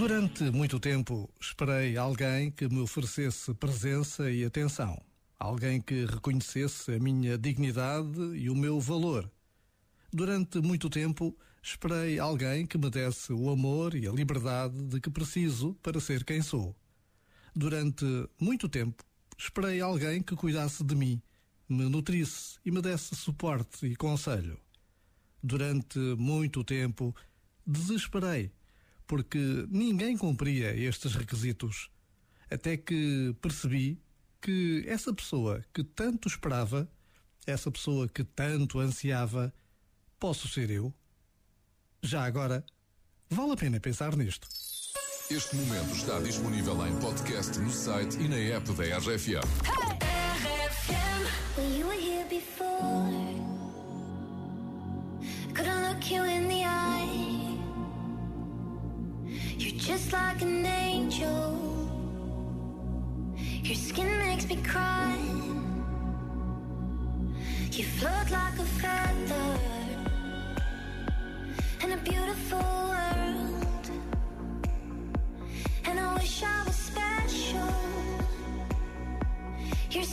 Durante muito tempo esperei alguém que me oferecesse presença e atenção. Alguém que reconhecesse a minha dignidade e o meu valor. Durante muito tempo esperei alguém que me desse o amor e a liberdade de que preciso para ser quem sou. Durante muito tempo esperei alguém que cuidasse de mim, me nutrisse e me desse suporte e conselho. Durante muito tempo desesperei porque ninguém cumpria estes requisitos. Até que percebi que essa pessoa que tanto esperava, essa pessoa que tanto ansiava, posso ser eu? Já agora, vale a pena pensar nisto. Este momento está disponível em podcast no site e na app da RFM. An angel. Your skin makes me cry. You float like a feather in a beautiful world. And I wish I was special. You're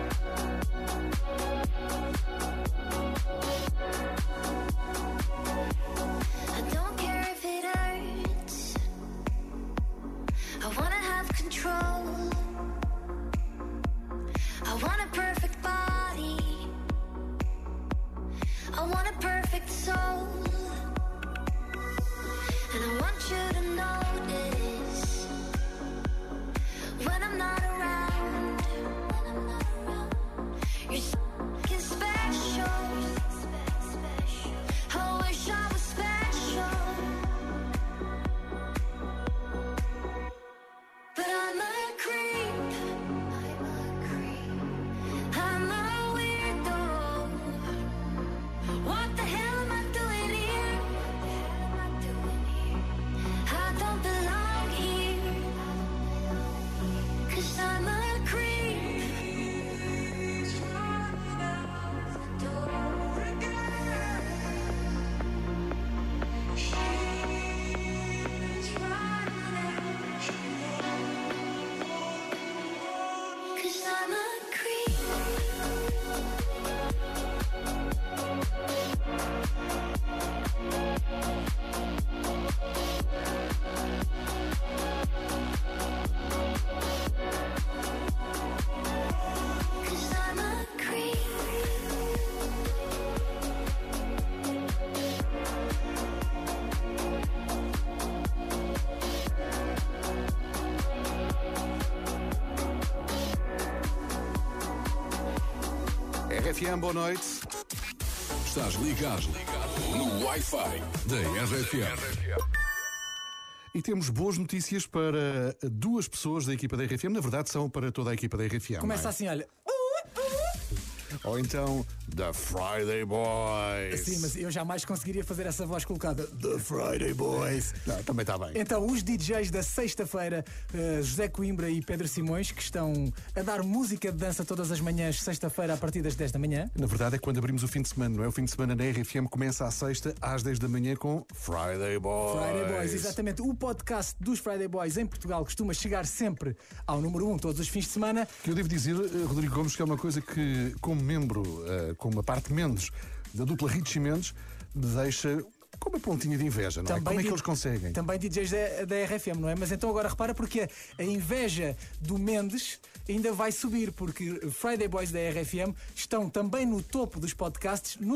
soul. And I want you to notice Cause I'm a creep. RFM, boa noite. Estás ligado, no Wi-Fi da RFM. E temos boas notícias para duas pessoas da equipa da RFM. Na verdade, são para toda a equipa da RFM. Começa é? assim, olha. Ou então, The Friday Boys. Sim, mas eu jamais conseguiria fazer essa voz colocada. The Friday Boys. Não, também está bem. Então, os DJs da sexta-feira, eh, José Coimbra e Pedro Simões, que estão a dar música de dança todas as manhãs, sexta-feira, a partir das 10 da manhã. Na verdade, é quando abrimos o fim de semana, não é? O fim de semana na RFM começa à sexta, às 10 da manhã, com Friday Boys. Friday Boys, exatamente. O podcast dos Friday Boys em Portugal costuma chegar sempre ao número 1 um, todos os fins de semana. Que eu devo dizer, eh, Rodrigo Gomes, que é uma coisa que, como membro, eh, como a parte menos da dupla Richie Mendes, me deixa com uma pontinha de inveja, não é? Como é que eles conseguem? Também DJs da, da RFM, não é? Mas então agora repara porque a inveja do Mendes ainda vai subir, porque Friday Boys da RFM estão também no topo dos podcasts no